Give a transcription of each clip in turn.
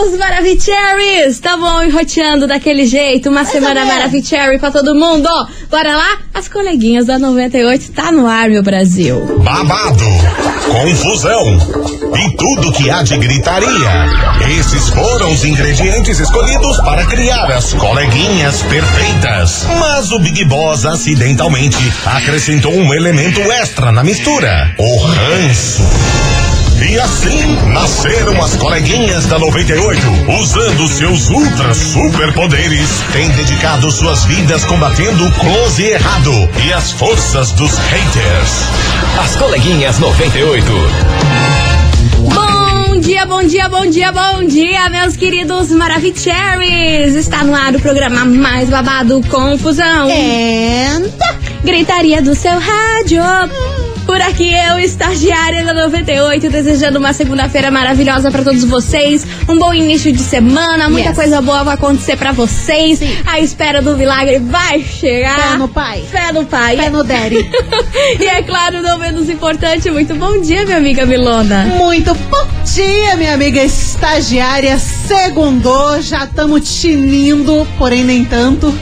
queridos Maravicheries! Tá bom, enroteando daquele jeito, uma semana Maravicherry pra todo mundo. Bora lá? As coleguinhas da 98 tá no ar, meu Brasil. Babado, confusão e tudo que há de gritaria. Esses foram os ingredientes escolhidos para criar as coleguinhas perfeitas. Mas o Big Boss acidentalmente acrescentou um elemento extra na mistura: o ranço. E assim nasceram as coleguinhas da 98, usando seus ultra superpoderes, têm dedicado suas vidas combatendo o close e errado e as forças dos haters. As coleguinhas 98. Bom dia, bom dia, bom dia, bom dia, meus queridos Maravicheries! Está no ar o programa mais babado Confusão. Eita! Gritaria do seu rádio. Por aqui eu, estagiária da 98, desejando uma segunda-feira maravilhosa pra todos vocês. Um bom início de semana, muita Yes. coisa boa vai acontecer pra vocês. Sim. A espera do milagre vai chegar. Fé no pai. Fé no pai. Pé no daddy. e é claro, não menos importante, muito bom dia, minha amiga Milona. Muito bom dia, minha amiga estagiária. Segundou, já estamos tinindo, porém nem tanto.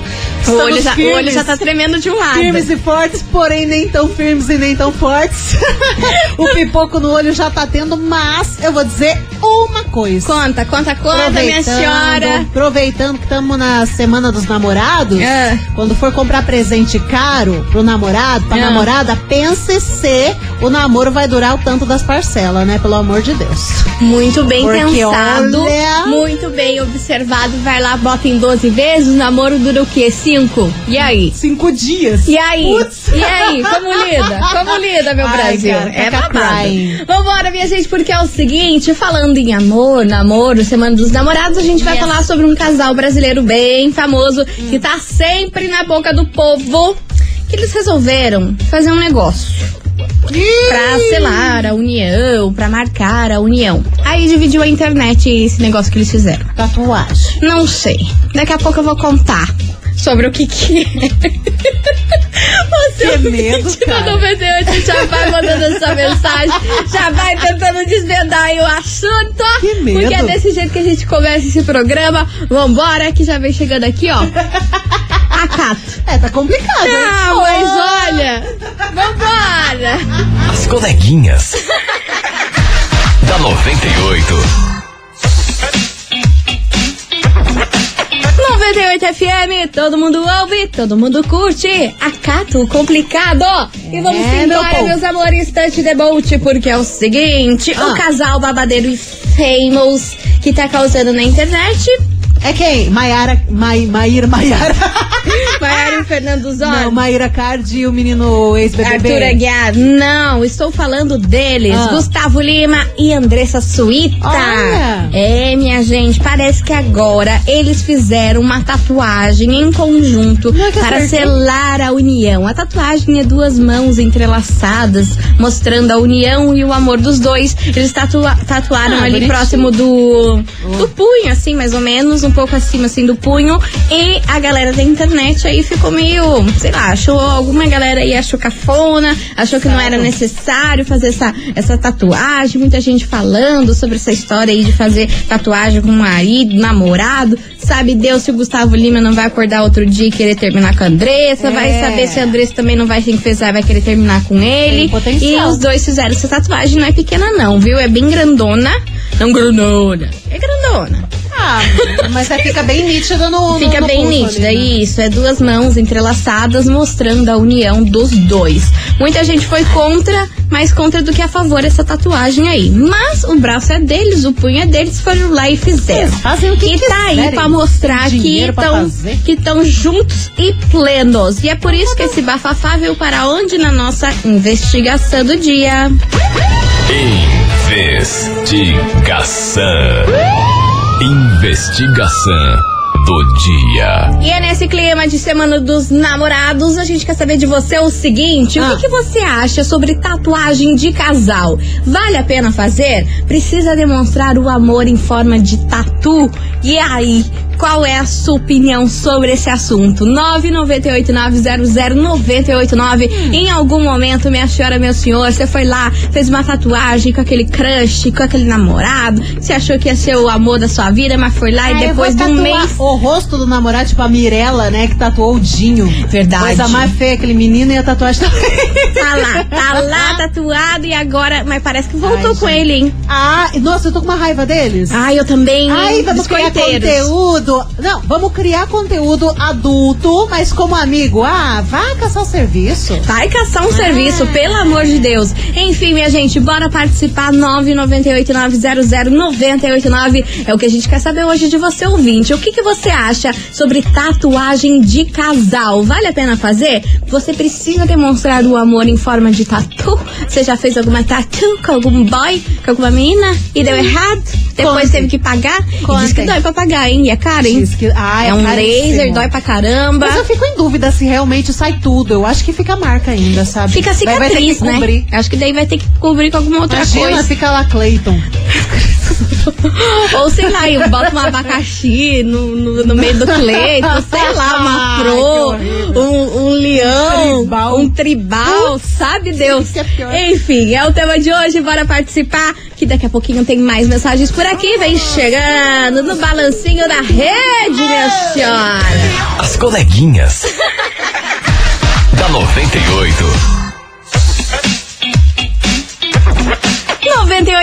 O olho, já, o olho já tá tremendo de um lado. Firmes e fortes, porém nem tão firmes e nem tão fortes. o pipoco no olho já tá tendo, mas eu vou dizer uma coisa. Conta, conta, conta, minha senhora. aproveitando que estamos na semana dos namorados, É. quando for comprar presente caro pro namorado, pra É. namorada, pense se o namoro vai durar o tanto das parcelas, né? Pelo amor de Deus. Muito bem Porque pensado, olha- muito bem observado. Vai lá, bota em 12 vezes, o namoro dura o quê? 5? E aí? Cinco dias. E aí? Putz. E aí? Como lida? Como lida, meu Ai, Brasil? cara, é babado. crying. Vambora, minha gente, porque é o seguinte, falando em amor, namoro, semana dos namorados, a gente vai Yes. falar sobre um casal brasileiro bem famoso que tá sempre na boca do povo. Que eles resolveram fazer um negócio pra selar a união, pra marcar a união. Aí dividiu a internet esse negócio que eles fizeram. Tatuagem. Não sei. Daqui a pouco eu vou contar sobre o que que é. Você Que medo, cara. 98 já vai mandando essa mensagem, já vai tentando desvendar aí o assunto. Que medo. Porque é desse jeito que a gente começa esse programa. Vambora, que já vem chegando aqui, ó. A Cato. É, tá complicado. hein? Ah, mas olha. Vambora. As coleguinhas. da 98. 98 FM, todo mundo ouve, todo mundo curte. Acato complicado. E vamos É, meu embora, povo. meus amores, Tante Debolt, porque é o seguinte: Ah. o casal babadeiro e famous que tá causando na internet. É quem? Maiara, Mai, Maíra, Maiara. Fernando Zon. Não, Maíra Cardi e o menino ex-BBB. Arthur Aguiar, não, estou falando deles, Ah. Gustavo Lima e Andressa Suíta. Olha. É, minha gente, parece que agora eles fizeram uma tatuagem em conjunto é para acertei? selar a união. A tatuagem é duas mãos entrelaçadas, mostrando a união e o amor dos dois. Eles tatua- tatuaram Ah, ali bonitinho. próximo do, Oh. do punho, assim, mais ou menos, um pouco acima, assim, do punho. E a galera da internet aí ficou meio, sei lá, achou, alguma galera aí achou cafona, achou que não era necessário fazer essa, essa tatuagem. Muita gente falando sobre essa história aí de fazer tatuagem com o marido, namorado. Sabe Deus se o Gustavo Lima não vai acordar outro dia e querer terminar com a Andressa. Vai É. saber se a Andressa também não vai quem fez, vai querer terminar com ele. E os dois fizeram essa tatuagem. Não é pequena, não, viu? É bem grandona. Não grandona. É grandona. Ah, mas aí fica bem nítida no. Fica no bem pulso nítida, ali, né? isso. É duas mãos entrelaçadas mostrando a união dos dois. Muita gente foi contra, mais contra do que a favor essa tatuagem aí. Mas o braço é deles, o punho é deles, foram lá e fizeram. Eles fazem o que e tá aí quiserem. pra mostrar que estão que estão juntos e plenos. E é por isso que esse bafafá veio para onde na nossa investigação do dia. Investigação. Investigação do dia. E é nesse clima de Semana dos Namorados, a gente quer saber de você o seguinte: o Ah. que, que você acha sobre tatuagem de casal? Vale a pena fazer? Precisa demonstrar o amor em forma de tatu? E aí, qual é a sua opinião sobre esse assunto? 998900989. Em algum momento, minha senhora, meu senhor, você foi lá, fez uma tatuagem com aquele crush, com aquele namorado, você achou que ia ser o amor da sua vida, mas foi lá Ah, e depois de um mês. O rosto do namorado, tipo a Mirella, né? Que tatuou o Dinho. Verdade. Coisa mais feia, aquele menino e a tatuagem também. Tá lá, tá lá tatuado e agora. Mas parece que voltou Ai, com gente. ele, hein? Ah, nossa, eu tô com uma raiva deles. Ai, eu também. Ai, vamos criar biscoiteiros. Conteúdo. Não, vamos criar conteúdo adulto, mas como amigo. Ah, vá caçar o serviço. Vai caçar um serviço, pelo amor de Deus. Enfim, minha gente, bora participar. 998900989 é o que a gente quer saber hoje de você, ouvinte. O que, que você acha sobre tatuagem de casal? Vale a pena fazer? Você precisa demonstrar o amor em forma de tatu? Você já fez alguma tatu com algum boy, com alguma menina e deu errado? Depois Contem. teve que pagar? E diz que dói pra pagar, hein? E é caro, hein? Diz que- ah, é um caríssimo. laser, dói pra caramba. Mas eu fico em dúvida se realmente sai tudo. Eu acho que fica marca ainda, sabe? Fica vai cicatriz, que né? Acho que daí vai ter que cobrir com alguma outra Imagina, coisa. fica lá Clayton. Ou sei lá, eu boto um abacaxi no, no, no meio do cleito, sei lá, uma flor, horrível. um, um leão, Tribal. um tribal, sabe Deus. é. Enfim, é o tema de hoje, bora participar, que daqui a pouquinho tem mais mensagens por aqui. Vem chegando no balancinho da rede, minha senhora. As coleguinhas. da 98.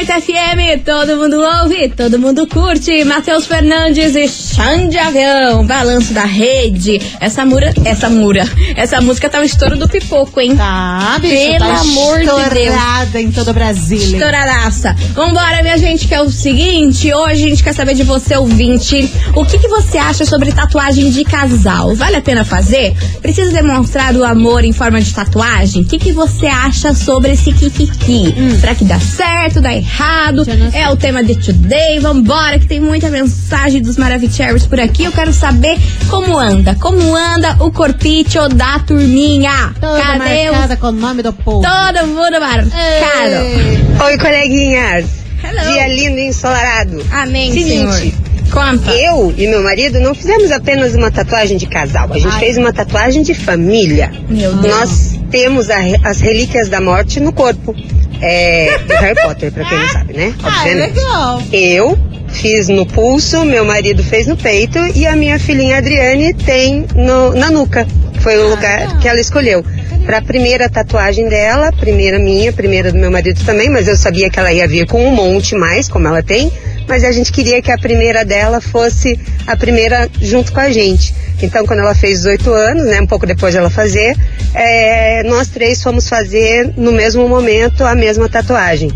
98 FM, todo mundo ouve, todo mundo curte. Matheus Fernandes e Xande Avião, balanço da rede. Essa mura, essa mura, essa música tá o estouro do pipoco, hein? Tá, bicho, Pelo tá amor de Deus. estourada em todo o Brasil. Estouradaça. Vambora, minha gente, que é o seguinte: hoje a gente quer saber de você, ouvinte, o que, que você acha sobre tatuagem de casal? Vale a pena fazer? Precisa demonstrar o amor em forma de tatuagem? O que, que você acha sobre esse kikiki? Será que dá certo, dá errado? É o tema de today. Vambora, que tem muita mensagem dos Maravicheries por aqui. Eu quero saber como anda. Como anda o corpício da turminha? Toda Cadê os marcada com o nome do povo. Todo mundo marcado. Ei. Oi, coleguinhas. Hello. Dia lindo e ensolarado. Amém, Seguinte, senhor. Conta. Eu e meu marido não fizemos apenas uma tatuagem de casal, a gente Ai. fez uma tatuagem de família. Meu Deus. Nós temos a as relíquias da morte no corpo. É, do Harry Potter, pra quem não sabe, né? Ah, Obviamente. legal. Eu fiz no pulso, meu marido fez no peito e a minha filhinha Adriane tem no- na nuca. Foi o lugar legal. que ela escolheu. Pra primeira tatuagem dela, primeira minha, primeira do meu marido também, mas eu sabia que ela ia vir com um monte mais, como ela tem, mas a gente queria que a primeira dela fosse a primeira junto com a gente. Então, quando ela fez 18 anos, né, um pouco depois dela fazer, é, nós três fomos fazer no mesmo momento a mesma tatuagem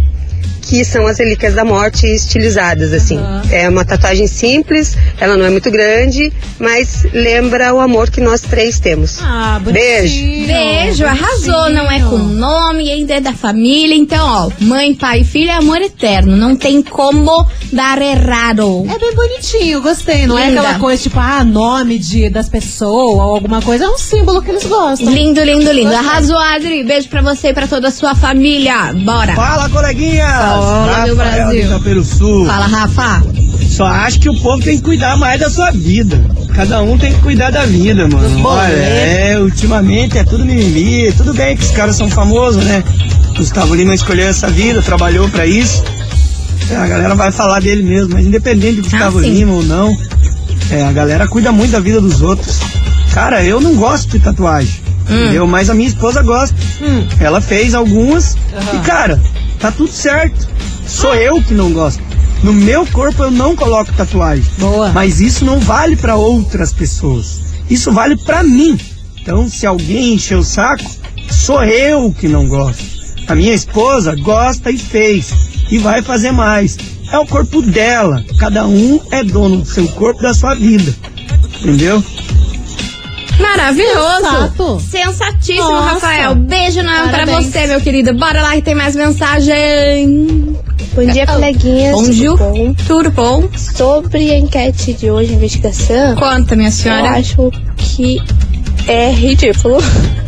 que são as relíquias da morte estilizadas, assim. Aham. É uma tatuagem simples, ela não é muito grande, mas lembra o amor que nós três temos. Ah, Beijo. bonitinho. Beijo, arrasou, não é com nome, ainda é da família. Então, ó, mãe, pai, filho é amor eterno. Não tem como dar errado. É bem bonitinho, gostei. Não é Linda. aquela coisa tipo, ah, nome de, das pessoas ou alguma coisa. É um símbolo que eles gostam. Lindo, lindo, lindo. Arrasou, Adri. Beijo pra você e pra toda a sua família. Bora. Fala, coleguinha! Fala, meu Brasil. Campeiro Sul. Fala, Rafa. Só acho que o povo tem que cuidar mais da sua vida. Cada um tem que cuidar da vida, mano. Olha, é, ultimamente é tudo mimimi. Tudo bem que os caras são famosos, né? Gustavo Lima escolheu essa vida, trabalhou pra isso. É, a galera vai falar dele mesmo, mas independente de Gustavo Ah. Lima ou não, é, a galera cuida muito da vida dos outros. Cara, eu não gosto de tatuagem. Entendeu? Mas a minha esposa gosta. Hum. Ela fez algumas e, cara, tá tudo certo. Sou eu que não gosto. No meu corpo eu não coloco tatuagem. Boa. Mas isso não vale pra outras pessoas. Isso vale pra mim. Então, se alguém encher o saco, sou eu que não gosto. A minha esposa gosta e fez. E vai fazer mais. É o corpo dela. Cada um é dono do seu corpo, da sua vida. Entendeu? Maravilhoso. Sensato. Sensatíssimo, Nossa. Rafael. Beijo pra Parabéns. você, meu querido. Bora lá que tem mais mensagem. Bom dia, coleguinhas. Bom tudo dia. bom? Tudo bom? Sobre a enquete de hoje, investigação, Conta, minha eu senhora. acho que é ridículo.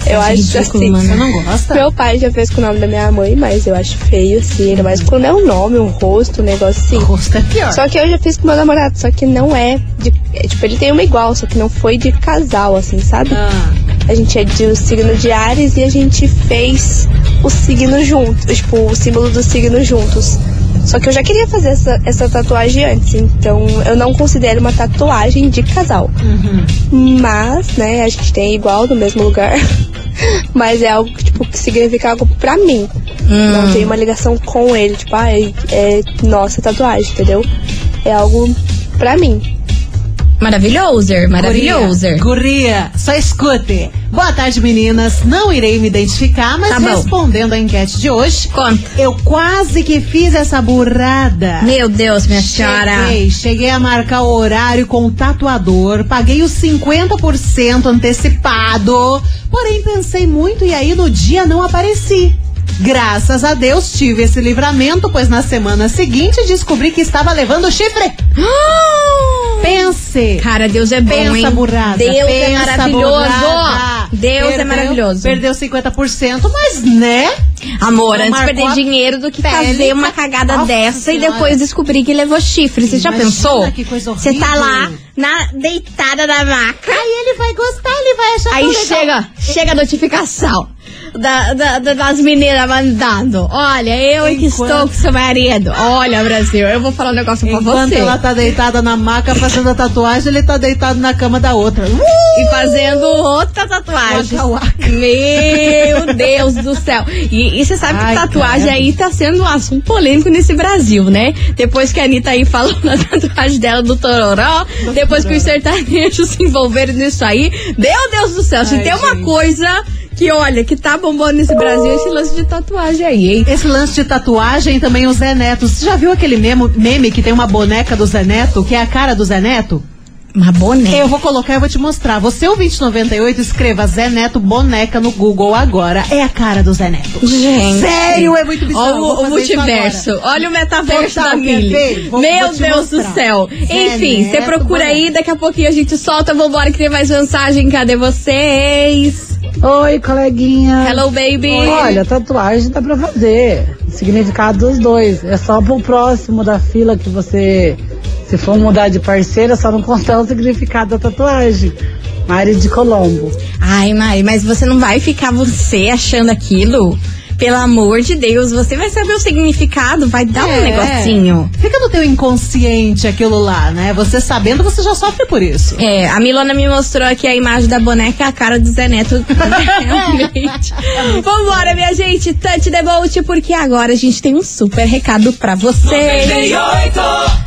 Eu acho ridículo, assim. mano. Você não gosta? Meu pai já fez com o nome da minha mãe, mas eu acho feio, assim. Ainda mais quando é um nome, um rosto, um negócio O assim. rosto é pior. Só que eu já fiz com meu namorado, só que não é de. É, tipo, tipo, ele tem uma igual, só que não foi de casal, assim, sabe? Ah. A gente é de o signo de Ares e a gente fez o signo junto, tipo, o símbolo do signo juntos. Só que eu já queria fazer essa, essa tatuagem antes, então eu não considero uma tatuagem de casal. Mas, né, a gente tem igual no mesmo lugar. Mas é algo que, tipo, que significa algo pra mim. Não tem uma ligação com ele, tipo, ah, é, é nossa tatuagem, entendeu? É algo pra mim. Maravilhoso, maravilhoso. Guria, guria, só escute. Boa tarde, meninas. Não irei me identificar, mas Tá respondendo a enquete de hoje, Conta. eu quase que fiz essa burrada. Meu Deus, minha senhora. Cheguei, cheguei a marcar o horário com o tatuador, paguei os 50% antecipado, porém pensei muito e aí no dia não apareci. Graças a Deus tive esse livramento, pois na semana seguinte descobri que estava levando chifre. Pense. Cara, Deus é bom, Pensa hein? burrada. Deus é pensa maravilhoso. burrada. Deus é Perdeu- maravilhoso. Perdeu 50%, mas né? Amor, Não antes perder a dinheiro do que pele. fazer uma cagada Nossa dessa e Senhora. depois descobrir que levou chifre. Você já pensou? que coisa Você tá lá, na, deitada na maca. Aí ele vai gostar, ele vai achar Aí tão legal. chega, chega a notificação da, da- da- das meninas mandando. Olha, eu é que Enquanto- estou com seu marido. Olha, Brasil, eu vou falar um negócio pra Enquanto você. ela tá deitada na maca fazendo a tatuagem, ele tá deitado na cama da outra. Uh! E fazendo outra tatuagem. Waka, waka. Meu Deus do céu. E, e você sabe Ai, que tatuagem aí tá sendo um assunto polêmico nesse Brasil, né? Depois que a Anitta aí falou na tatuagem dela do Tororó, depois que os sertanejos se envolveram nisso aí. Meu Deus do céu, se Ai, tem uma gente. coisa que, olha, que tá bombando nesse Brasil, esse lance de tatuagem aí, hein? Esse lance de tatuagem também o Zé Neto. Você já viu aquele memo- meme que tem uma boneca do Zé Neto, que é a cara do Zé Neto? Uma boneca. Eu vou colocar e vou te mostrar. Você, o 2098, escreva Zé Neto boneca no Google agora. É a cara do Zé Neto. Gente. Sério, é muito bizarro. Olha o, o multiverso. Olha o metaverso Total, da? Vou- Meu vou Deus do céu. Zé Enfim, você procura aí, boneco. daqui a pouquinho a gente solta. Vambora que tem mais mensagem. Cadê vocês? Oi, coleguinha. Hello, baby. Olha, tatuagem dá pra fazer. O significado dos dois. É só pro próximo da fila que você, se for mudar de parceira, só não contar o significado da tatuagem. Mari de Colombo. Ai, Mari, mas você não vai ficar você achando aquilo? Pelo amor de Deus, você vai saber o significado, vai dar um É. negocinho. Fica no teu inconsciente aquilo lá, né? Você sabendo, você já sofre por isso. É, a Milona me mostrou aqui a imagem da boneca, a cara do Zé Neto. Realmente. Vambora, minha gente, touch the boat, porque agora a gente tem um super recado pra vocês.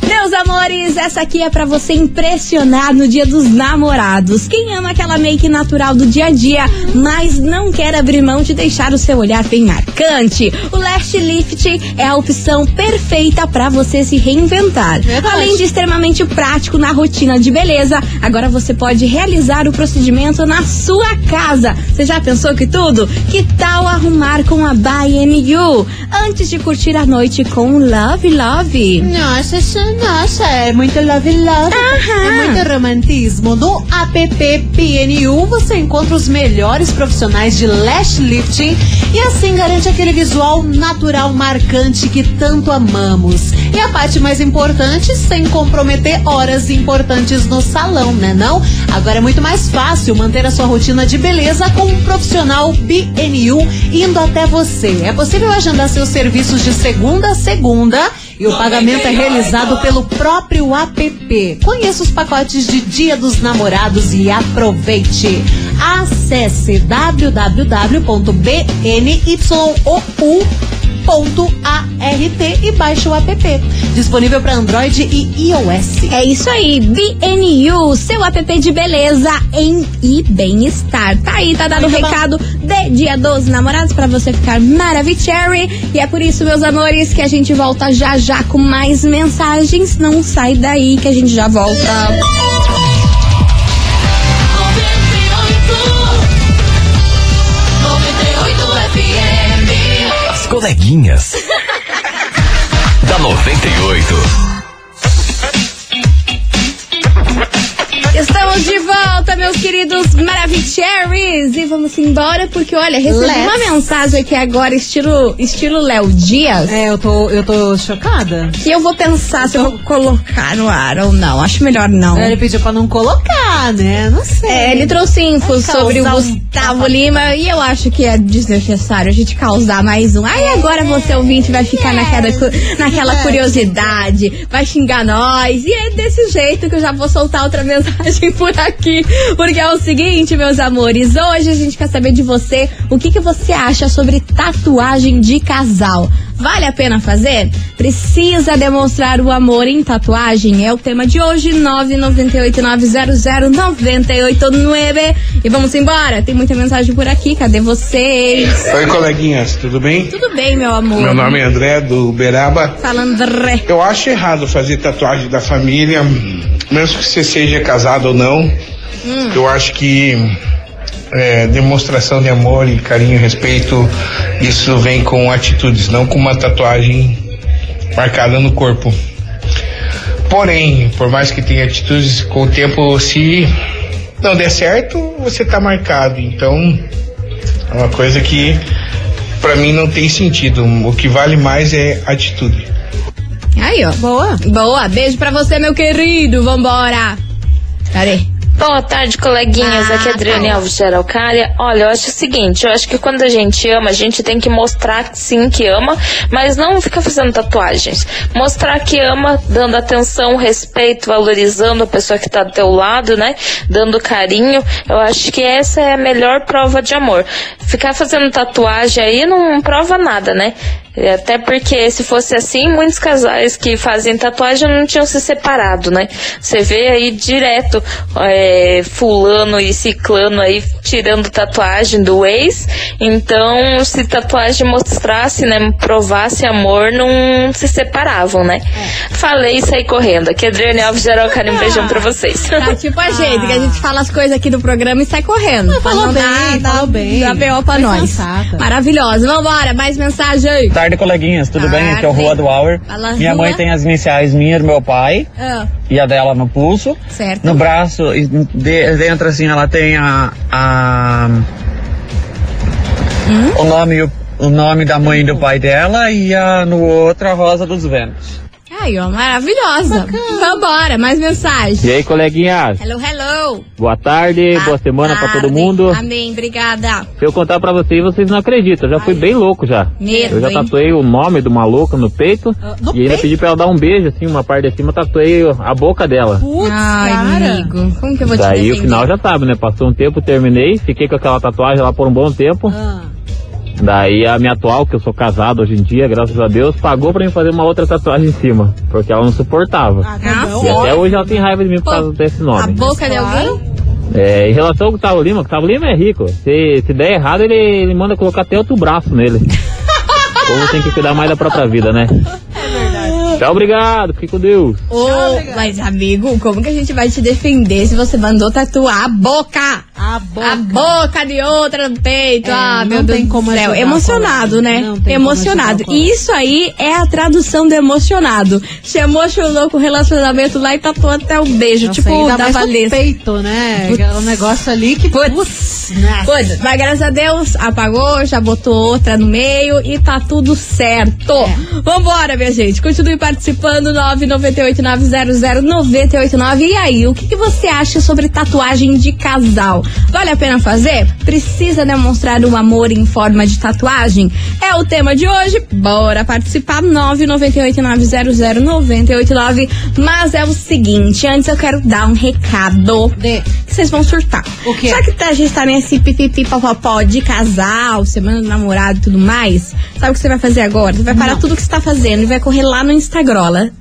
Meus amores, essa aqui é pra você impressionar no dia dos namorados. Quem ama aquela make natural do dia a dia, mas não quer abrir mão de deixar o seu olhar bem marcante. O Lash Lift é a opção perfeita pra você se reinventar. Verdade. Além de extremamente prático na rotina de beleza, agora você pode realizar o procedimento na sua casa. Você já pensou que tudo? Que tal arrumar com a By NU? Antes de curtir a noite com Love Love. Nossa, nossa, é muito love love. Aham. É muito romantismo. No app PNU você encontra os melhores profissionais de lash lifting e assim garante aquele visual natural marcante que tanto amamos. E a parte mais importante, sem comprometer horas importantes no salão, né não? Agora é muito mais fácil manter a sua rotina de beleza com um profissional BNU indo até você. É possível agendar seus serviços de segunda a segunda e o pagamento é realizado pelo próprio app. Conheça os pacotes de Dia dos Namorados e aproveite. Acesse www.bnyou.art e baixe o app. Disponível para Android e iOS. É isso aí, BNU, seu app de beleza em e bem-estar. Tá aí, tá dado o recado de Dia dos Namorados pra você ficar maravilhoso. E é por isso, meus amores, que a gente volta já já com mais mensagens. Não sai daí que a gente já volta. Coleguinhas. da 98. Estamos de volta, meus queridos Maravicheries! E vamos embora, porque olha, recebi Let's. uma mensagem aqui agora, estilo estilo Léo Dias, É, eu tô, eu tô chocada. que eu vou pensar se eu vou colocar no ar ou não. Acho melhor não. Ele pediu pra não colocar, né? Não sei. É, ele trouxe info Vai sobre o um Gustavo bafafá. Lima e eu acho que é desnecessário a gente causar mais um. Aí agora você ouvinte vai ficar naquela, cu- naquela É. curiosidade, vai xingar nós. E é desse jeito que eu já vou soltar outra mensagem por aqui. Porque é o seguinte, meus amores, hoje a gente quer saber de você o que, que você acha sobre tatuagem de casal. Vale a pena fazer? Precisa demonstrar o amor em tatuagem? É o tema de hoje, 998900989. E vamos embora, tem muita mensagem por aqui, cadê vocês? Oi, coleguinhas, tudo bem? Tudo bem, meu amor? Meu nome é André, do Uberaba. Falando ré. Eu acho errado fazer tatuagem da família, mesmo que você seja casado ou não. Hum. Eu acho que é, demonstração de amor e carinho e respeito, isso vem com atitudes, não com uma tatuagem marcada no corpo. Porém, por mais que tenha atitudes, com o tempo, se não der certo, você tá marcado. Então, é uma coisa que pra mim não tem sentido. O que vale mais é atitude. Aí, ó. Boa. Boa, beijo pra você, meu querido. Vambora. Cadê? Boa tarde, coleguinhas. Ah, Aqui é Adriane tá. Alves de Araucária. Olha, eu acho o seguinte, eu acho que quando a gente ama, a gente tem que mostrar sim que ama, mas não ficar fazendo tatuagens. Mostrar que ama, dando atenção, respeito, valorizando a pessoa que tá do teu lado, né? Dando carinho. Eu acho que essa é a melhor prova de amor. Ficar fazendo tatuagem aí não prova nada, né? E Até porque se fosse assim, muitos casais que fazem tatuagem não tinham se separado, né? Você vê aí direto é, fulano e ciclano aí tirando tatuagem do ex. Então, se tatuagem mostrasse, né, provasse amor, não se separavam, né? Falei e saí correndo. Aqui é Adriane Alves de Araucária, um beijão pra vocês. Tá tipo a gente, que a gente fala as coisas aqui do programa e sai correndo. Pra falou não bem, dar, falou bem. Dá B.O. pra Foi nós. sensata. Maravilhosa. Vambora, mais mensagem aí. tarde, coleguinhas. Tudo bem? Aqui é o Tarde. Rua do Hour. Fala, Minha Rua. mãe tem as iniciais minha e do meu pai Ah, e a dela no pulso. certo. No braço, de- dentro assim, ela tem a. a- Hum? o, nome, o nome da mãe e do pai dela e a, no outro a Rosa dos Ventos. Aí, ó, maravilhosa. Vambora, mais mensagem. E aí, coleguinhas? Hello, hello. Boa tarde, boa semana pra todo Tarde. mundo. Amém, obrigada. Se eu contar pra vocês, vocês não acreditam. Eu já fui bem louco já. Medo, eu já hein? tatuei o nome do maluco no peito. Ah, no e ainda peito? pedi pra ela dar um beijo, assim, uma parte de cima, tatuei a boca dela. Putz, Ai, cara. amigo, como que eu vou te Daí defender? o final já sabe, né? Passou um tempo, terminei, fiquei com aquela tatuagem lá por um bom tempo. Ah, Daí a minha atual, que eu sou casado hoje em dia, graças a Deus, pagou pra mim fazer uma outra tatuagem em cima. Porque ela não suportava. ah, tá. E até hoje ela tem raiva de mim por Pô, causa desse A nome. boca de alguém? É, em relação ao Gustavo Lima, Gustavo Lima é rico. Se, se der errado, ele, ele manda colocar até outro braço nele. o povo tem que cuidar mais da própria vida, né? Tchau, obrigado. Fique com Deus. Ô, mas, amigo, como que a gente vai te defender se você mandou tatuar a boca? A boca. A boca de outra no peito. É, ah, não meu Deus tem como do céu. Emocionado, né? colega. Não tem emocionado. E isso aí é a tradução do emocionado. Se emocionou com o relacionamento lá e tatuou até o beijo. Nossa, tipo da Valesca. peito, né? Putz. É um negócio ali que... Putz. Putz, né? Coisa, mas graças a Deus apagou, já botou outra no meio e tá tudo certo. É. Vambora, minha gente. Continue participando, 998900989. E aí, o que, que você acha sobre tatuagem de casal? Vale a pena fazer? Precisa demonstrar o amor em forma de tatuagem? É o tema de hoje. Bora participar, 998900989. Mas é o seguinte, antes eu quero dar um recado De. que vocês vão surtar. O quê? Já que a gente tá nesse pipipi popopó de casal, semana do namorado e tudo mais, sabe o que você vai fazer agora? Você vai parar Não. tudo que você tá fazendo e vai correr lá no Instagram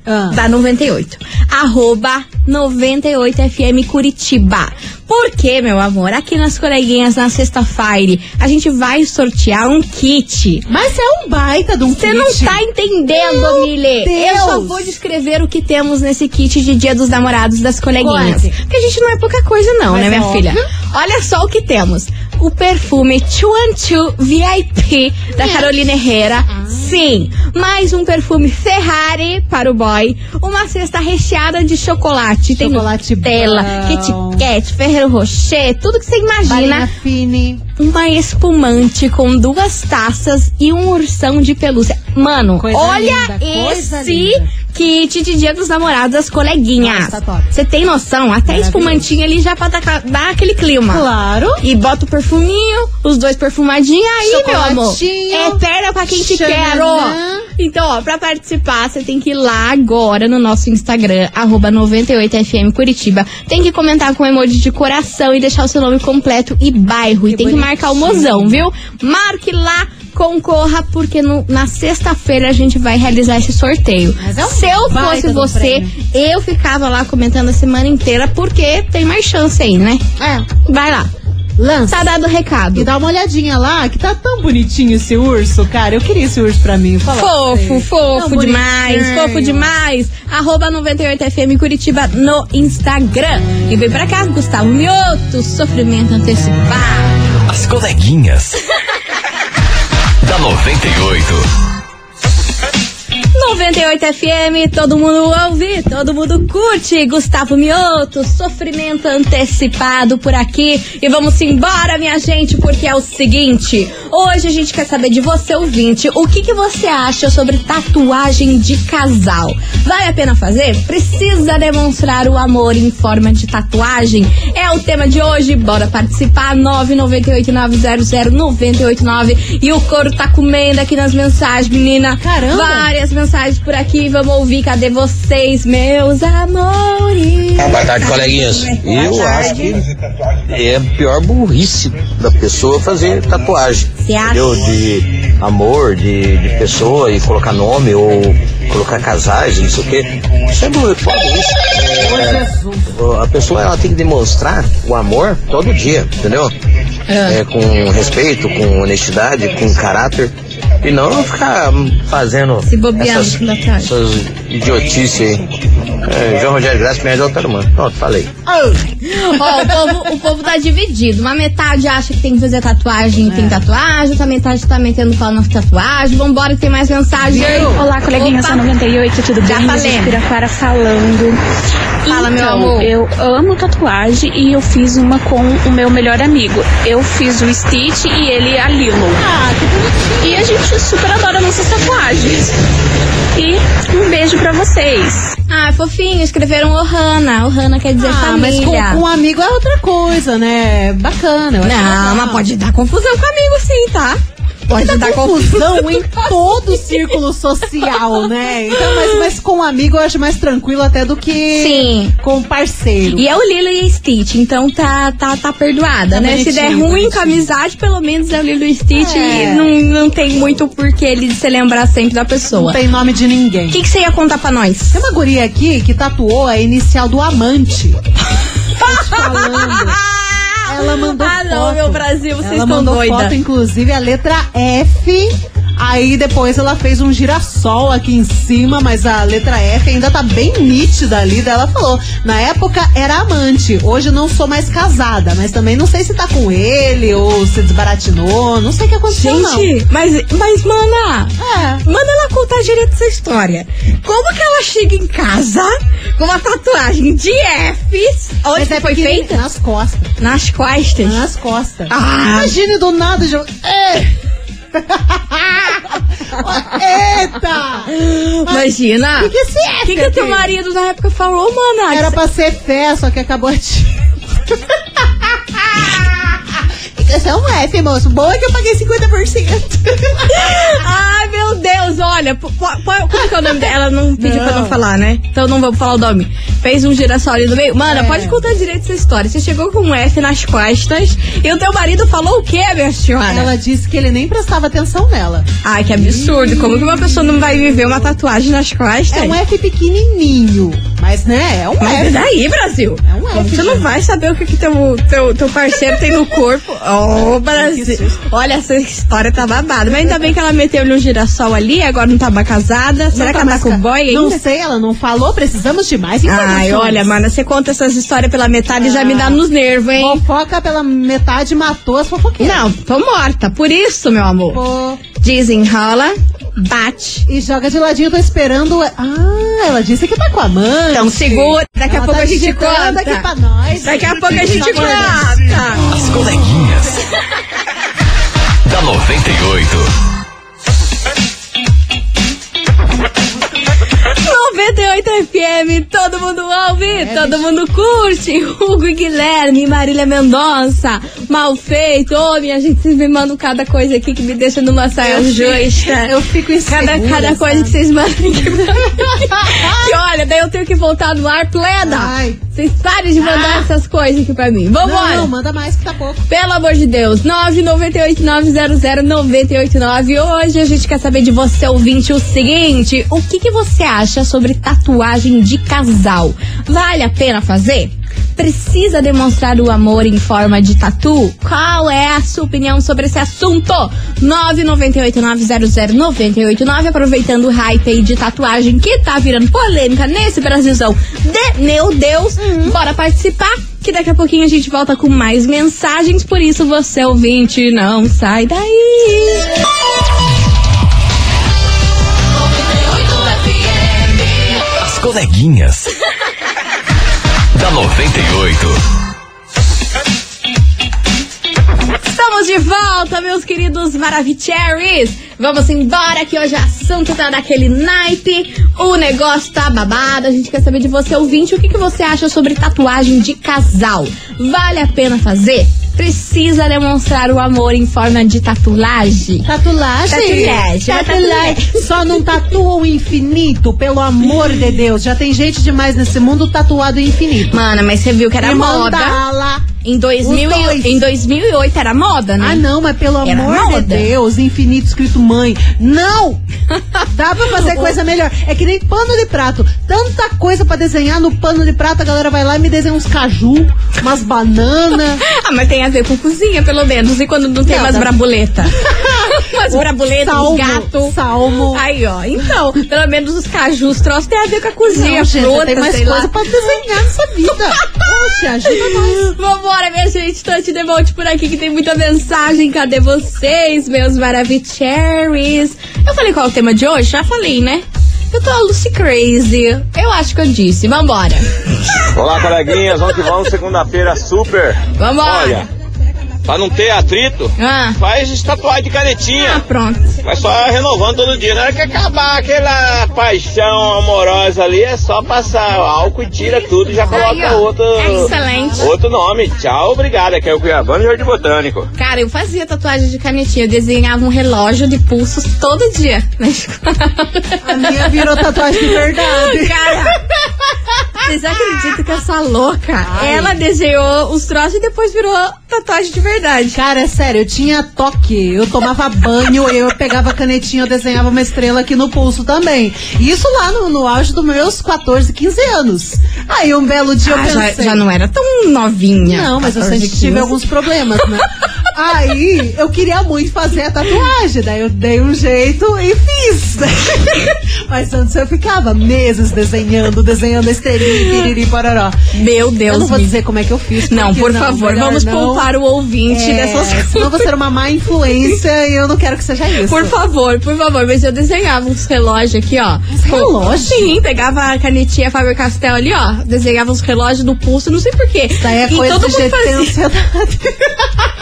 Ah. da 98. Arroba 98FM Curitiba. Porque, meu amor, aqui nas coleguinhas na sexta-feira, a gente vai sortear um kit. Mas é um baita de um Você não tá entendendo, Meu. Eu só vou descrever o que temos nesse kit de Dia dos Namorados das coleguinhas. Conte. Porque a gente não é pouca coisa, não, Mas né, é minha óbvio. filha? Olha só o que temos: o perfume Chuanchu VIP da Carolina Herrera. Sim, mais um perfume Ferrari para o boy. Uma cesta recheada de chocolate. Tem Chocolate Nutella, bom. Kit Kat, Ferrero Rocher, tudo que você imagina. fine. Uma espumante com duas taças e um ursão de pelúcia. Mano, Coisa olha linda, esse kit de dia dos namorados das coleguinhas. Você tem noção? Até Maravilhoso. espumantinha ali já pra dar, dar aquele clima. Claro. E bota o perfuminho, os dois perfumadinhos aí, meu amor. É perna pra quem te quer, ó. Então, ó, pra participar, você tem que ir lá agora no nosso Instagram, arroba 98FM Curitiba. Tem que comentar com emoji de coração e deixar o seu nome completo e bairro. e tem que marcar o mozão, viu? Marque lá, concorra, porque no- na sexta-feira a gente vai realizar esse sorteio. É um Se eu fosse você, eu ficava lá comentando a semana inteira, porque tem mais chance aí, né? É. Vai lá. Lança. Tá dado o recado. E dá uma olhadinha lá, que tá tão bonitinho esse urso, cara. Eu queria esse urso pra mim. Fala Fofo, fofo demais, fofo demais. Arroba 98FM Curitiba no Instagram. E vem pra cá, Gustavo Mioto, sofrimento antecipado. As coleguinhas. da 98. 98 FM, todo mundo ouve, todo mundo curte. Gustavo Mioto, sofrimento antecipado por aqui. E vamos embora, minha gente, porque é o seguinte: hoje a gente quer saber de você, ouvinte, o que, que você acha sobre tatuagem de casal? Vale a pena fazer? Precisa demonstrar o amor em forma de tatuagem? É o tema de hoje, bora participar. 998-900-989. E o couro tá comendo aqui nas mensagens, menina. Caramba. Várias mensagens por aqui, vamos ouvir. Cadê vocês, meus amores? Boa tarde, coleguinhas. Eu acho que é a pior burrice da pessoa fazer tatuagem. Você acha? Entendeu? De amor, de, de pessoa e colocar nome ou colocar casais, não sei o quê. Isso é burrice. É, a pessoa ela tem que demonstrar o amor todo dia, entendeu? É, com respeito, com honestidade, com caráter. E não ficar fazendo essas, essas idiotices aí. É, João Rogério Graça, me ajuda todo mundo. Pronto, falei. Ó, o, povo, o povo tá dividido. Uma metade acha que tem que fazer tatuagem e É. tem tatuagem, outra metade tá metendo pau nas tatuagens. Vambora que tem mais mensagem. Olá, coleguinhas Opa. da 98, tudo Já bem? falei. Gente, Piraclara falando. Fala, meu Então, amor. Eu amo tatuagem e eu fiz uma com o meu melhor amigo. Eu fiz o Stitch e ele a Lilo. Ah, que bonitinho. E a gente super adora nossas tatuagens. E um beijo pra vocês. Ah, fofinho, escreveram Ohana. Ohana quer dizer Ah, mas com, família. com um amigo é outra coisa, né? Bacana. eu acho Não, mas pode dar confusão comigo sim, tá? Pode dar confusão. em todo o círculo social, né? Então, mas, mas com um amigo eu acho mais tranquilo até do que Sim. com um parceiro. E é o Lilo e a Stitch, então tá, tá, tá perdoada, Tá né? Se der bonitinho, ruim com a amizade, pelo menos é o Lilo e Stitch É. e não, não tem muito porquê ele se lembrar sempre da pessoa. Não tem nome de ninguém. O que, que você ia contar pra nós? Tem uma guria aqui que tatuou a inicial do amante. Ela mandou Ah, foto. não, meu Brasil, vocês ela estão mandou doida. foto, inclusive, a letra F. Aí depois ela fez um girassol aqui em cima, mas a letra F ainda tá bem nítida ali. Daí ela falou: na época era amante, hoje eu não sou mais casada, mas também não sei se tá com ele ou se desbaratinou, não sei o que aconteceu. não. Gente, mas, mas, mana, É. manda ela contar direito essa história. Como que ela chega em casa com uma tatuagem de Fs? Onde Mas é foi feita? Nas costas. Nas costas. Nas costas. Ah. Imagine do nada, jo... É. Eita! Imagina. O que, que O que, que o teu marido na época falou, mana? Era pra ser fé, só que acabou a tinta. Esse é um F, moço. Boa que eu paguei 50%. Ai, meu Deus, olha, como que é o nome dela? Ela não pediu pra não Não. falar, né? Então não vamos falar o nome. Fez um girassol ali no meio. Mana, É. pode contar direito essa história. Você chegou com um F nas costas e o teu marido falou o quê, minha senhora? Ela disse que ele nem prestava atenção nela. Ai, que absurdo. Como que uma pessoa não vai viver uma tatuagem nas costas? É um F pequenininho. Mas, né, é um Mas F. e daí, Brasil? É um F, você não vai saber o que, que teu, teu, teu parceiro tem no corpo? Ô, Brasil. susto. Olha, essa história tá babada. Mas ainda bem que ela meteu-lhe um girassol ali, agora não tá mais casada. Será que ela tá com boy ainda? Não sei, ela não falou, precisamos de mais informações. Ai, olha, mana, você conta essas histórias pela metade e já me dá nos nervos, hein? Fofoca pela metade matou as fofoqueiras. Não, tô morta. Por isso, meu amor. Pô. Desenrola, bate. E joga de ladinho, tô esperando. Ah, ela disse que tá com a mãe. Então segura, daqui a Ela pouco tá a gente conta. aqui pra nós. Daqui a pouco a gente conta. As coleguinhas. da 98. 98 FM, todo mundo ouve, todo mundo curte. Hugo e Guilherme, Marília Mendonça, mal feito. Ô, minha gente, vocês me mandam cada coisa aqui que me deixa numa saia Eu justa. eu fico Cada, insegura, cada coisa sabe? que vocês mandam aqui pra mim. E olha, daí eu tenho que voltar no ar plena. Ai. Vocês parem de mandar essas coisas aqui pra mim. Vambora. Não, não, manda mais que tá pouco. Pelo amor de Deus, 998-900-989. Hoje a gente quer saber de você, ouvinte, o seguinte: o que, que você acha sobre tatuagem de casal? Vale a pena fazer? Precisa demonstrar o amor em forma de tatu? Qual é a sua opinião sobre esse assunto? 998-900-989. Aproveitando o hype aí de tatuagem que tá virando polêmica nesse Brasilzão de meu Deus. Bora participar? Que daqui a pouquinho a gente volta com mais mensagens. Por isso, você ouvinte, não sai daí. Coleguinhas. da 98. Estamos de volta, meus queridos Maravicheries. Vamos embora que hoje o assunto tá daquele naipe. O negócio tá babado. A gente quer saber de você, ouvinte, o que, que você acha sobre tatuagem de casal? Vale a pena fazer? Precisa demonstrar o amor em forma de tatuagem? Tatuagem. Tatuagem. Tatuagem. Só não tatua o infinito, pelo amor de Deus. Já tem gente demais nesse mundo tatuado infinito. Mana, mas você viu que era E moda. mandala. Em, 2000 Os e- dois. em 2008 era moda, né? Ah, não, mas pelo Era amor de moda. Deus, infinito escrito mãe. Não! Dá pra fazer coisa melhor. É que nem pano de prato. Tanta coisa pra desenhar no pano de prato, a galera vai lá e me desenha uns caju, umas bananas. Ah, mas tem a ver com cozinha, pelo menos. E quando não tem Não, umas dá- brabuleta? umas brabuletas, salmo, uns gatos. salmo. Aí, ó. Então, pelo menos os cajus, troços tem a ver com a cozinha, Não, gente, fruta, tem mais coisa lá. pra desenhar nessa vida. Poxa, ajuda nós. Vambora, minha gente. The Bolt por aqui que tem muita mensagem. Cadê vocês, meus maravicheries? Eu falei qual é o tema de hoje? Já falei, né? Eu tô a Lucy Crazy. Eu acho que eu disse. Vambora. Olá, coleguinhas, vamos que vamos, segunda-feira super. Vambora. Olha, pra não ter atrito, Ah. faz tatuagem de canetinha. Ah, pronto. Vai só renovando todo dia. Na hora que acabar aquela paixão amorosa ali, é só passar álcool e tira tudo e já coloca Aí, outro, Excelente. outro nome. Tchau, obrigado. Aqui é o Cuiabano Jardim Botânico. Cara, eu fazia tatuagem de canetinha. Eu desenhava um relógio de pulsos todo dia na escola. A minha virou tatuagem de verdade. Cara, vocês acreditam que essa louca, ela desenhou os troços e depois virou tatuagem de verdade. Cara, é sério, eu tinha toque. Eu tomava banho, eu pegava a canetinha, eu desenhava uma estrela aqui no pulso também. Isso lá no, no auge dos meus 14, 15 anos. Aí um belo dia Ah, eu já, pensei. já não era tão novinha. Não, mas eu 14, sempre tive 15. alguns problemas, né? Aí eu queria muito fazer a tatuagem, daí eu dei um jeito e fiz. mas antes eu ficava meses desenhando, desenhando estrelinha, piriri, pororó. Meu Deus. Eu não vou me- dizer como é que eu fiz. Não, por favor, melhor vamos não. poupar o ouvinte É, dessas coisas. Senão você era uma má influência e eu não quero que seja isso. Por favor, por favor, mas eu desenhava uns relógios aqui, ó. Uns relógios? Sim, pegava a canetinha Faber Castell ali, ó. Desenhava uns relógios no pulso, não sei porquê. Isso aí é e coisa todo de mundo fazia.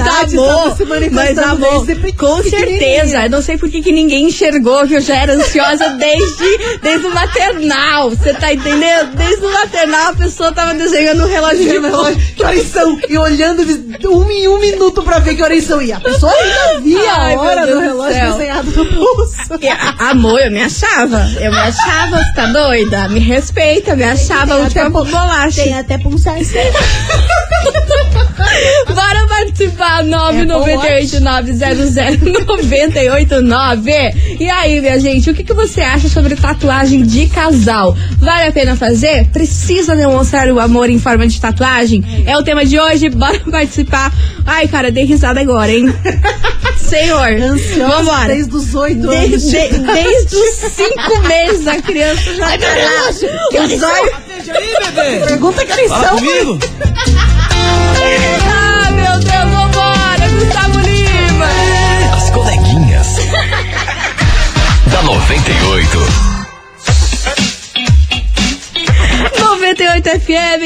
ansiedade amor, mas amor, com certeza. Eu não sei por que que ninguém enxergou que eu já era ansiosa desde, desde o maternal. Você tá entendendo? Desde o maternal a pessoa tava desenhando um relógio de relógio, que horas são? E olhando um em um minuto pra ver que horas são. E a pessoa ainda via Ai, a hora do relógio desenhado no pulso. A- Amor, eu me achava. Eu me achava, você tá doida? Me respeita, me achava a última bolacha. Tem até pulsar Bora participar, 998-900-989. E aí, minha gente, o que, que você acha sobre tatuagem de casal? Vale a pena fazer? Precisa demonstrar o amor em forma de tatuagem? É o tema de hoje, bora participar. Ai, cara, dei risada agora, hein? Senhor, Ansiosa vambora. desde os oito De- anos. de- desde os cinco meses a criança já Ai, tá lá. Os olhos- Pergunta quem Fala são. comigo. 啊。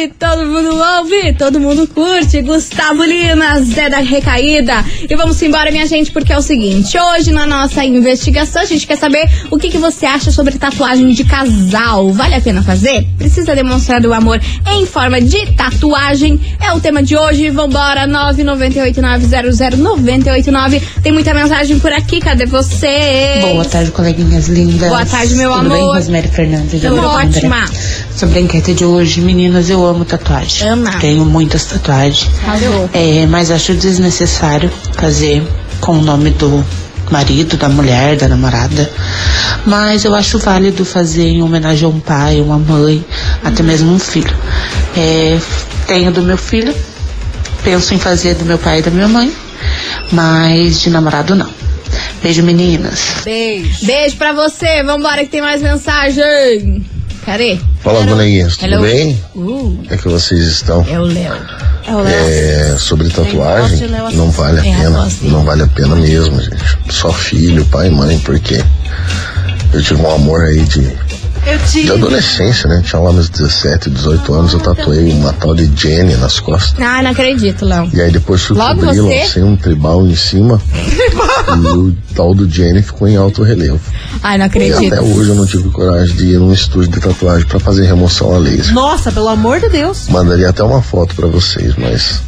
FM, todo mundo ouve, todo mundo curte. Gustavo Lima, Zé da Recaída. E vamos embora, minha gente, porque é o seguinte: hoje na nossa investigação, a gente quer saber o que, que você acha sobre tatuagem de casal. Vale a pena fazer? Precisa demonstrar o amor em forma de tatuagem? É o tema de hoje. Vambora, 998900989. Tem muita mensagem por aqui, cadê você? Boa tarde, coleguinhas lindas. Boa tarde, meu Tudo bem, amor. Rosemary Fernandes? de Tudo ótima. Sobre a enquete de hoje, meninas, eu amo tatuagem. Ama. Tenho muitas tatuagens. Arrasou. É, mas acho desnecessário fazer com o nome do marido, da mulher, da namorada. Mas eu acho válido fazer em homenagem a um pai, uma mãe, até mesmo um filho. É, tenho do meu filho, penso em fazer do meu pai e da minha mãe, mas de namorado não. Beijo, meninas. Beijo. Beijo pra você. Vambora que tem mais mensagem. Cadê? Fala, coleguinhas, tudo Hello. bem? Uh, Como é que vocês estão? é o Léo. É o É, sobre tatuagem, de Léo não vale a É, pena. Não vale a pena mesmo, gente. Só filho, pai e mãe, porque eu tive um amor aí de, de tive. adolescência, né? Tinha lá meus 17, 18 anos, eu tatuei uma tal de Jenny nas costas. Ai, não acredito, Léo. E aí depois você? lancei um tribal em cima. e o tal do Jenny ficou em alto relevo. Ai, não E acredito. até hoje eu não tive coragem de ir num estúdio de tatuagem pra fazer remoção a laser. Nossa, pelo amor de Deus. Mandaria até uma foto pra vocês, mas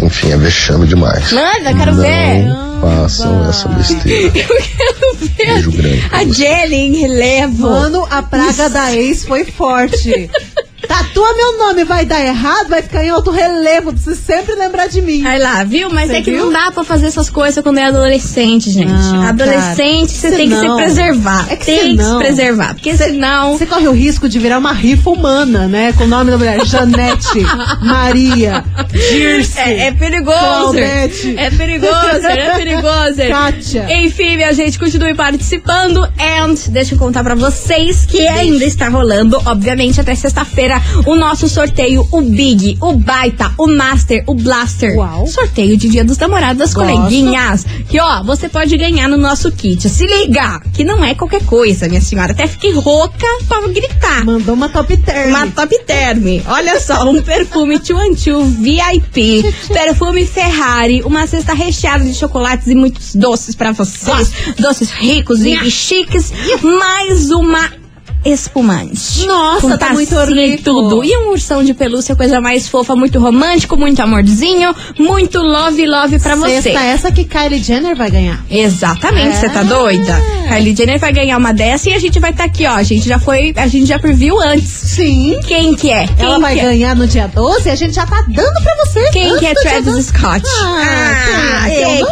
enfim, é vexame demais. Manda, quero não ver. façam essa besteira. Eu quero ver. Beijo grande. A Jelly em relevo. Mano, a praga da ex foi forte. Tatua meu nome, vai dar errado, vai ficar em alto relevo, você sempre lembrar de mim. Aí lá, viu? Mas Você é que viu? não dá pra fazer essas coisas quando é adolescente, gente. Não, adolescente, cara. você tem que se preservar. É que tem que se preservar. Porque senão. Você corre o risco de virar uma rifa humana, né? Com o nome da mulher: Janete, Maria, Dirce. É, é perigoso. Claudete. É perigoso, é perigoso. Kátia. Enfim, minha gente, continue participando. And deixa eu contar pra vocês que ainda está rolando, obviamente, até sexta-feira, o nosso sorteio, o Big, o Baita, o Master, o Blaster. Uau. Sorteio de Dia dos Namorados das Gosto. coleguinhas. Que, ó, você pode ganhar no nosso kit. Se liga, que não é qualquer coisa, minha senhora. Até fiquei rouca pra gritar. Mandou uma top term. Uma top term. Olha só, um perfume Chuanchu VIP, perfume Ferrari, uma cesta recheada de chocolates e muitos doces pra vocês, doces ricos e chiques, mais uma espumante. Nossa, Com tá muito e tudo. E um ursão de pelúcia, coisa mais fofa, muito romântico, muito amorzinho, muito love, love pra você. Sexta, essa que Kylie Jenner vai ganhar. Exatamente, você É. tá doida? Kylie Jenner vai ganhar uma dessa e a gente vai estar aqui, ó. A gente já foi, a gente já previu antes. Sim. Quem que é? Quem Ela vai é? ganhar no dia 12 e a gente já tá dando pra você. Quem que é Travis 12. Scott? Ah, quem? Eu ei, não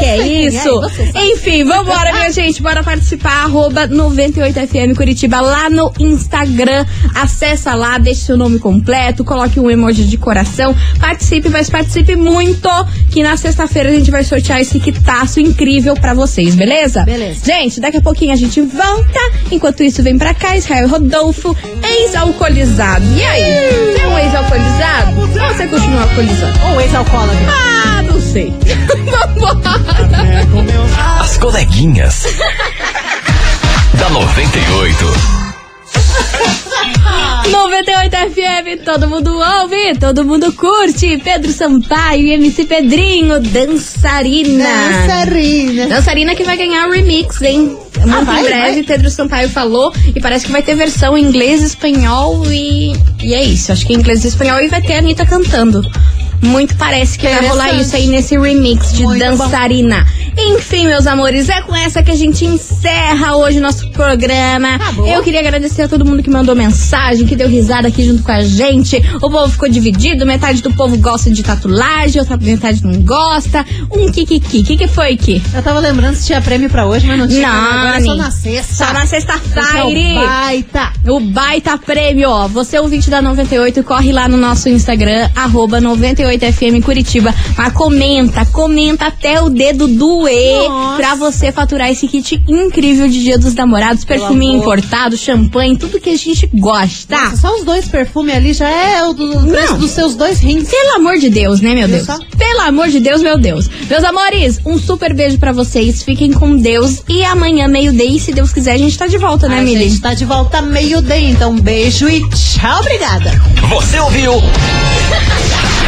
isso? Enfim, vambora, minha gente. Bora participar. Arroba 98FM Curitiba lá no Instagram. Acessa lá, deixe seu nome completo, coloque um emoji de coração. Participe, mas participe muito. Que na sexta-feira a gente vai sortear esse quitaço incrível pra vocês, beleza? Beleza. Gente, daqui a pouquinho a gente volta. Enquanto isso, vem pra cá, Israel Rodolfo, ex-alcoolizado. E aí? Você é um ex-alcoolizado? Ou você continua alcoolizado? Ou ex-alcoólatra. Ah, não sei. Vambora. As coleguinhas. da 98. 98 FM, todo mundo ouve, todo mundo curte. Pedro Sampaio e MC Pedrinho, dançarina. Dançarina. Dançarina que vai ganhar o remix, hein? Muito Ah, vai, em breve, vai? Pedro Sampaio falou e parece que vai ter versão em inglês, espanhol e. E é isso, acho que em inglês e espanhol e vai ter a Anitta cantando. Muito parece que vai rolar isso aí nesse remix de Muito dançarina. Enfim, meus amores, é com essa que a gente encerra hoje o nosso programa. Eu queria agradecer a todo mundo que mandou mensagem, que deu risada aqui junto com a gente. O povo ficou dividido, metade do povo gosta de tatuagem, outra metade não gosta. Um kikiki. O que, que foi, Ki? Eu tava lembrando se tinha prêmio pra hoje, mas não tinha. Não, Agora é só na sexta. Só na é sexta-feira. o baita. O baita prêmio, ó. Você ouvinte da 98, corre lá no nosso Instagram, arroba 98FM Curitiba. Mas comenta, comenta até o dedo doer pra você faturar esse kit incrível de Dia dos Namorados. Perfuminho amor. importado, champanhe, tudo que a gente gosta. Nossa, só os dois perfumes ali já é o do, preço dos seus dois rins. Pelo amor de Deus, né, meu Viu Deus? só? Pelo amor de Deus, meu Deus. Meus amores, um super beijo pra vocês. Fiquem com Deus. E amanhã, meio-dia, se Deus quiser, a gente tá de volta, né, A Mili? gente tá de volta meio-dia, então um beijo e tchau, obrigada. Você ouviu?